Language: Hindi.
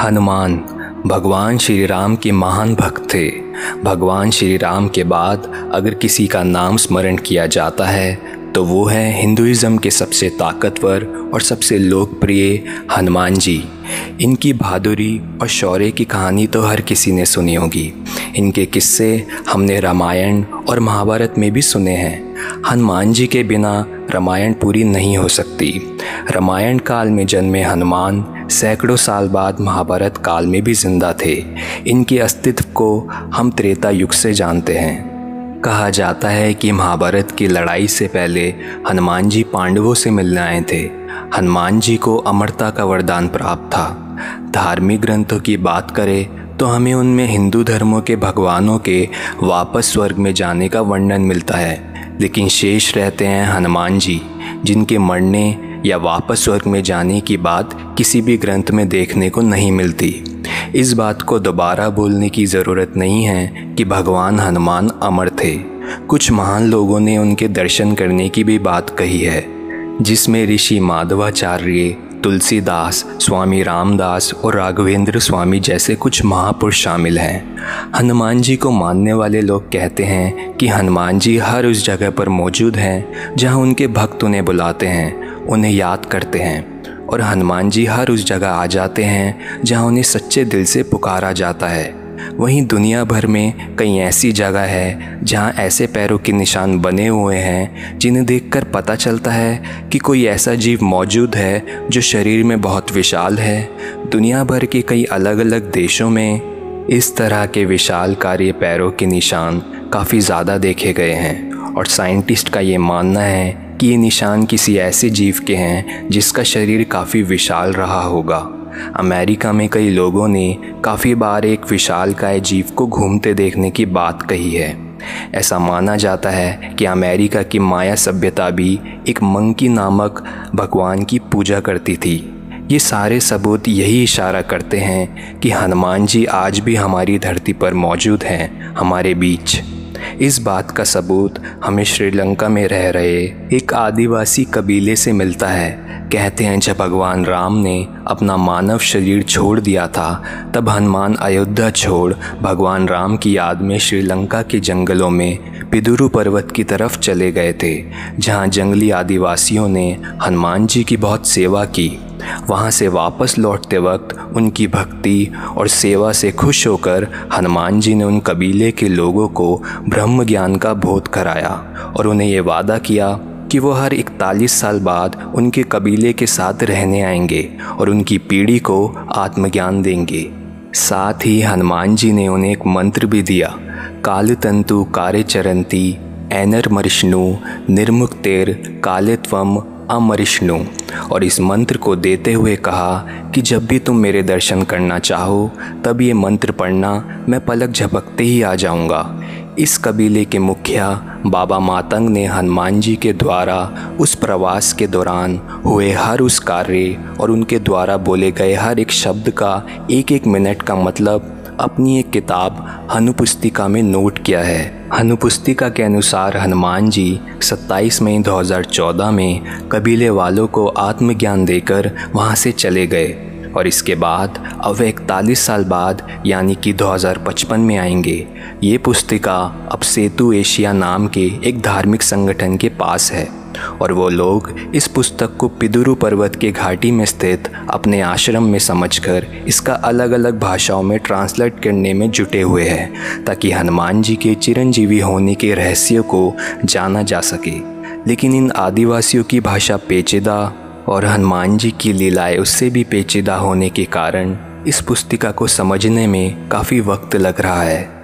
हनुमान, भगवान श्री राम के महान भक्त थे। भगवान श्री राम के बाद अगर किसी का नाम स्मरण किया जाता है तो वो है हिंदुज़म के सबसे ताकतवर और सबसे लोकप्रिय हनुमान जी। इनकी बहादुरी और शौर्य की कहानी तो हर किसी ने सुनी होगी। इनके किस्से हमने रामायण और महाभारत में भी सुने हैं। हनुमान जी के बिना रामायण पूरी नहीं हो सकती। रामायण काल में जन्मे हनुमान सैकड़ों साल बाद महाभारत काल में भी ज़िंदा थे। इनके अस्तित्व को हम त्रेता युग से जानते हैं। कहा जाता है कि महाभारत की लड़ाई से पहले हनुमान जी पांडवों से मिलने आए थे। हनुमान जी को अमरता का वरदान प्राप्त था। धार्मिक ग्रंथों की बात करें तो हमें उनमें हिंदू धर्मों के भगवानों के वापस स्वर्ग में जाने का वर्णन मिलता है। लेकिन शेष रहते हैं हनुमान जी, जिनके मरने या वापस स्वर्ग में जाने की बात किसी भी ग्रंथ में देखने को नहीं मिलती। इस बात को दोबारा बोलने की ज़रूरत नहीं है कि भगवान हनुमान अमर थे। कुछ महान लोगों ने उनके दर्शन करने की भी बात कही है, जिसमें ऋषि माधवाचार्य, तुलसीदास, स्वामी रामदास और राघवेंद्र स्वामी जैसे कुछ महापुरुष शामिल हैं। हनुमान जी को मानने वाले लोग कहते हैं कि हनुमान जी हर उस जगह पर मौजूद हैं, जहाँ उनके भक्त उन्हें बुलाते हैं। उन्हें याद करते हैं और हनुमान जी हर उस जगह आ जाते हैं जहाँ उन्हें सच्चे दिल से पुकारा जाता है। वहीं दुनिया भर में कई ऐसी जगह है जहाँ ऐसे पैरों के निशान बने हुए हैं जिन्हें देखकर पता चलता है कि कोई ऐसा जीव मौजूद है जो शरीर में बहुत विशाल है। दुनिया भर के कई अलग अलग देशों में इस तरह के विशाल कार्य पैरों के निशान काफ़ी ज़्यादा देखे गए हैं और साइंटिस्ट का ये मानना है कि ये निशान किसी ऐसे जीव के हैं जिसका शरीर काफ़ी विशाल रहा होगा। अमेरिका में कई लोगों ने काफ़ी बार एक विशाल काय जीव को घूमते देखने की बात कही है। ऐसा माना जाता है कि अमेरिका की माया सभ्यता भी एक मंकी नामक भगवान की पूजा करती थी। ये सारे सबूत यही इशारा करते हैं कि हनुमान जी आज भी हमारी धरती पर मौजूद हैं, हमारे बीच। इस बात का सबूत हमें श्रीलंका में रह रहे एक आदिवासी कबीले से मिलता है। कहते हैं, जब भगवान राम ने अपना मानव शरीर छोड़ दिया था, तब हनुमान अयोध्या छोड़ भगवान राम की याद में श्रीलंका के जंगलों में पिदुरु पर्वत की तरफ़ चले गए थे, जहाँ जंगली आदिवासियों ने हनुमान जी की बहुत सेवा की। वहाँ से वापस लौटते वक्त उनकी भक्ति और सेवा से खुश होकर हनुमान जी ने उन कबीले के लोगों को ब्रह्म ज्ञान का बोध कराया और उन्हें ये वादा किया कि वो हर इकतालीस साल बाद उनके कबीले के साथ रहने आएँगे और उनकी पीढ़ी को आत्मज्ञान देंगे। साथ ही हनुमान जी ने उन्हें एक मंत्र भी दिया काल तंतु कार्य चरंती एनर मरिष्णु निर्मुक्तेर, कालित्वम अमरिष्णु। और इस मंत्र को देते हुए कहा कि जब भी तुम मेरे दर्शन करना चाहो, तब ये मंत्र पढ़ना, मैं पलक झपकते ही आ जाऊँगा। इस कबीले के मुखिया बाबा मातंग ने हनुमान जी के द्वारा उस प्रवास के दौरान हुए हर उस कार्य और उनके द्वारा बोले गए हर एक शब्द का एक एक मिनट का मतलब अपनी एक किताब हनुपुस्तिका में नोट किया है। हनुपुस्तिका के अनुसार हनुमान जी 27 मई 2014 में कबीले वालों को आत्मज्ञान देकर वहाँ से चले गए। और इसके बाद अब वे इकतालीस साल बाद, यानी कि 2055 में आएँगे। ये पुस्तिका अब सेतु एशिया नाम के एक धार्मिक संगठन के पास है और वो लोग इस पुस्तक को पिदुरु पर्वत के घाटी में स्थित अपने आश्रम में समझकर इसका अलग अलग भाषाओं में ट्रांसलेट करने में जुटे हुए हैं, ताकि हनुमान जी के चिरंजीवी होने के रहस्य को जाना जा सके। लेकिन इन आदिवासियों की भाषा पेचीदा और हनुमान जी की लीलाएँ उससे भी पेचीदा होने के कारण इस पुस्तिका को समझने में काफ़ी वक्त लग रहा है।